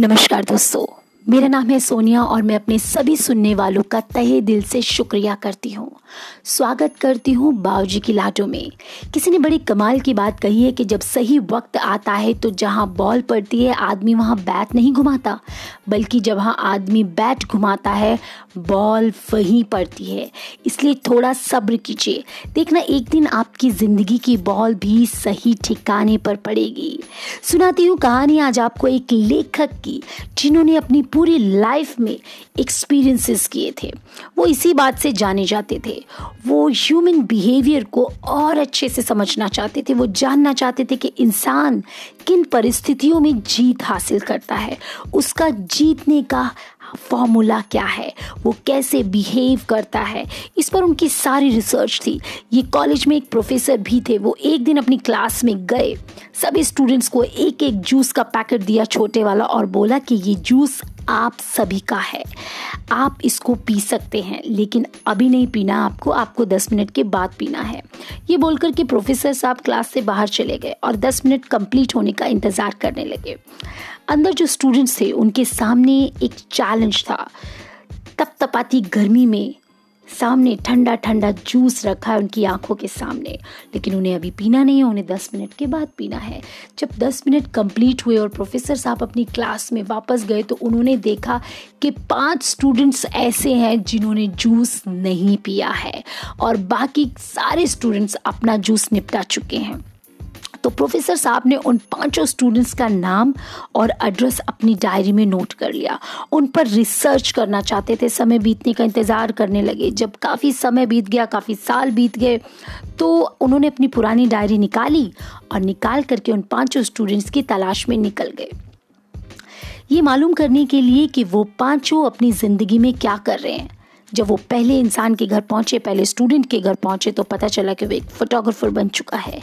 नमस्कार दोस्तों। मेरा नाम है सोनिया और मैं अपने सभी सुनने वालों का तहे दिल से शुक्रिया करती हूँ। स्वागत करती हूँ बाबूजी की लाटों में। किसी ने बड़ी कमाल की बात कही है कि जब सही वक्त आता है तो जहाँ बॉल पड़ती है, आदमी वहाँ बैट नहीं घुमाता, बल्कि जब वहाँ आदमी बैट घुमाता है, बॉल वहीं पड़ती है। इसलिए थोड़ा सब्र कीजिए। देखना एक दिन आपकी ज़िंदगी की बॉल भी सही ठिकाने पर पड़ेगी। सुनाती हूँ कहानी आज आपको एक लेखक की, जिन्होंने अपनी पूरी लाइफ में एक्सपीरियंसेस किए थे। वो इसी बात से जाने जाते थे। वो ह्यूमन बिहेवियर को और अच्छे से समझना चाहते थे। वो जानना चाहते थे कि इंसान किन परिस्थितियों में जीत हासिल करता है। उसका जीतने का फॉर्मूला क्या है? वो कैसे बिहेव करता है? इस पर उनकी सारी रिसर्च थी। ये कॉलेज में एक प्रोफेसर भी थे। वो एक दिन अपनी क्लास में गए। सभी स्टूडेंट्स को एक एक जूस का पैकेट दिया छोटे वाला और बोला कि ये जूस आप सभी का है। आप इसको पी सकते हैं, लेकिन अभी नहीं पीना, आपको आपको दस मिनट के बाद पीना है। ये बोलकर के प्रोफेसर साहब क्लास से बाहर चले गए और दस मिनट कंप्लीट होने का इंतज़ार करने लगे। अंदर जो स्टूडेंट्स थे, उनके सामने एक चैलेंज था। तप तपाती गर्मी में सामने ठंडा ठंडा जूस रखा है उनकी आँखों के सामने। लेकिन उन्हें अभी पीना नहीं है, उन्हें दस मिनट के बाद पीना है। जब दस मिनट कंप्लीट हुए और प्रोफेसर साहब अपनी क्लास में वापस गए तो उन्होंने देखा कि पाँच स्टूडेंट्स ऐसे हैं जिन्होंने जूस नहीं पिया है। और बाकी सारे स्टूडेंट्स अपना जूस निपटा चुके हैं। तो प्रोफेसर साहब ने उन पाँचों स्टूडेंट्स का नाम और एड्रेस अपनी डायरी में नोट कर लिया। उन पर रिसर्च करना चाहते थे। समय बीतने का इंतज़ार करने लगे। जब काफ़ी समय बीत गया, काफ़ी साल बीत गए तो उन्होंने अपनी पुरानी डायरी निकाली और निकाल करके उन पाँचों स्टूडेंट्स की तलाश में निकल गए। ये मालूम करने के लिए कि वो पाँचों अपनी ज़िंदगी में क्या कर रहे हैं। जब वो पहले इंसान के घर पहुँचे, पहले स्टूडेंट के घर पहुँचे तो पता चला कि वो एक फोटोग्राफर बन चुका है।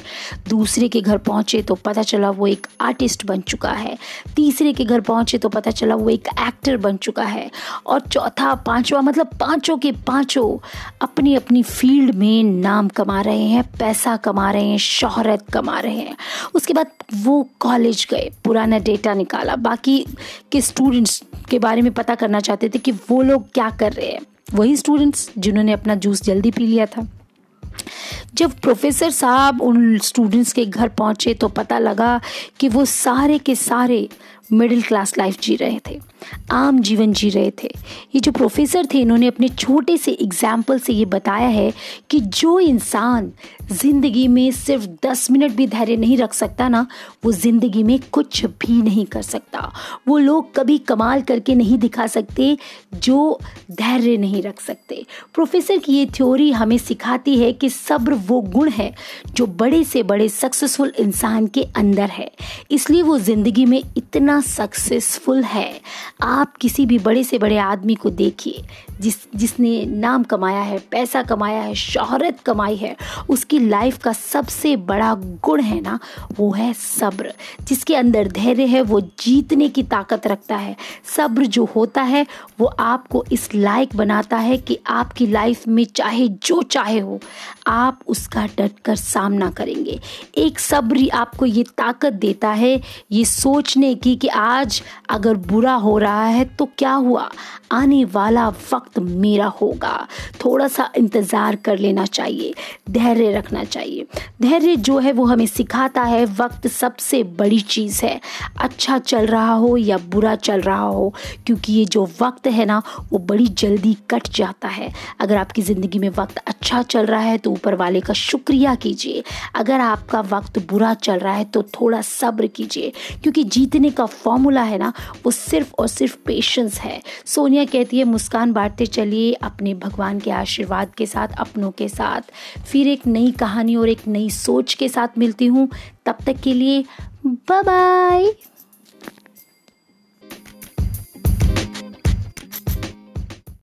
दूसरे के घर पहुँचे तो पता चला वो एक आर्टिस्ट बन चुका है। तीसरे के घर पहुँचे तो पता चला वो एक एक्टर बन चुका है। और चौथा, पांचवा मतलब पाँचों के पाँचों अपनी अपनी फ़ील्ड में नाम कमा रहे हैं, पैसा कमा रहे हैं, शोहरत कमा रहे हैं। उसके बाद वो कॉलेज गए, पुराना डेटा निकाला। बाकी के स्टूडेंट्स के बारे में पता करना चाहते थे कि वो लोग क्या कर रहे हैं। वही स्टूडेंट्स जिन्होंने अपना जूस जल्दी पी लिया था। जब प्रोफेसर साहब उन स्टूडेंट्स के घर पहुँचे तो पता लगा कि वो सारे के सारे मिडिल क्लास लाइफ जी रहे थे, आम जीवन जी रहे थे। ये जो प्रोफेसर थे, इन्होंने अपने छोटे से एग्ज़ाम्पल से ये बताया है कि जो इंसान ज़िंदगी में सिर्फ़ दस मिनट भी धैर्य नहीं रख सकता ना, वो ज़िंदगी में कुछ भी नहीं कर सकता। वो लोग कभी कमाल करके नहीं दिखा सकते जो धैर्य नहीं रख सकते। प्रोफेसर की ये थ्योरी हमें सिखाती है कि सब्र वो गुण है जो बड़े से बड़े सक्सेसफुल इंसान के अंदर है। इसलिए वो ज़िंदगी में इतना सक्सेसफुल है। आप किसी भी बड़े से बड़े आदमी को देखिए, जिस, जिसने नाम कमाया है, पैसा कमाया है, शोहरत कमाई है, उसकी लाइफ का सबसे बड़ा गुण है ना, वो है सब्र। जिसके अंदर धैर्य है, वो जीतने की ताकत रखता है। सब्र जो होता है, वो आपको इस लायक बनाता है कि आपकी लाइफ में चाहे जो चाहे हो, आप उसका डट कर सामना करेंगे। एक सब्र आपको ये ताकत देता है, ये सोचने की कि आज अगर बुरा हो रहा है तो क्या हुआ? आने वाला वक्त मेरा होगा। थोड़ा सा इंतज़ार कर लेना चाहिए, धैर्य रखना चाहिए। धैर्य जो है वो हमें सिखाता है, वक्त सबसे बड़ी चीज़ है। अच्छा चल रहा हो या बुरा चल रहा हो, क्योंकि ये जो वक्त है ना, वो बड़ी जल्दी कट जाता है। अगर आपकी ज़िंदगी में वक्त अच्छा चल रहा है तो ऊपर वाले का शुक्रिया कीजिए। अगर आपका वक्त बुरा चल रहा है तो थोड़ा सब्र कीजिए, क्योंकि जीतने का फॉर्मूला है ना, वो सिर्फ़ और सिर्फ़ पेशेंस है। सोनिया कहती है, मुस्कान बांटते चलिए अपने भगवान के आशीर्वाद के साथ, अपनों के साथ। फिर एक नई कहानी और एक नई सोच के साथ मिलती हूँ। तब तक के लिए बाय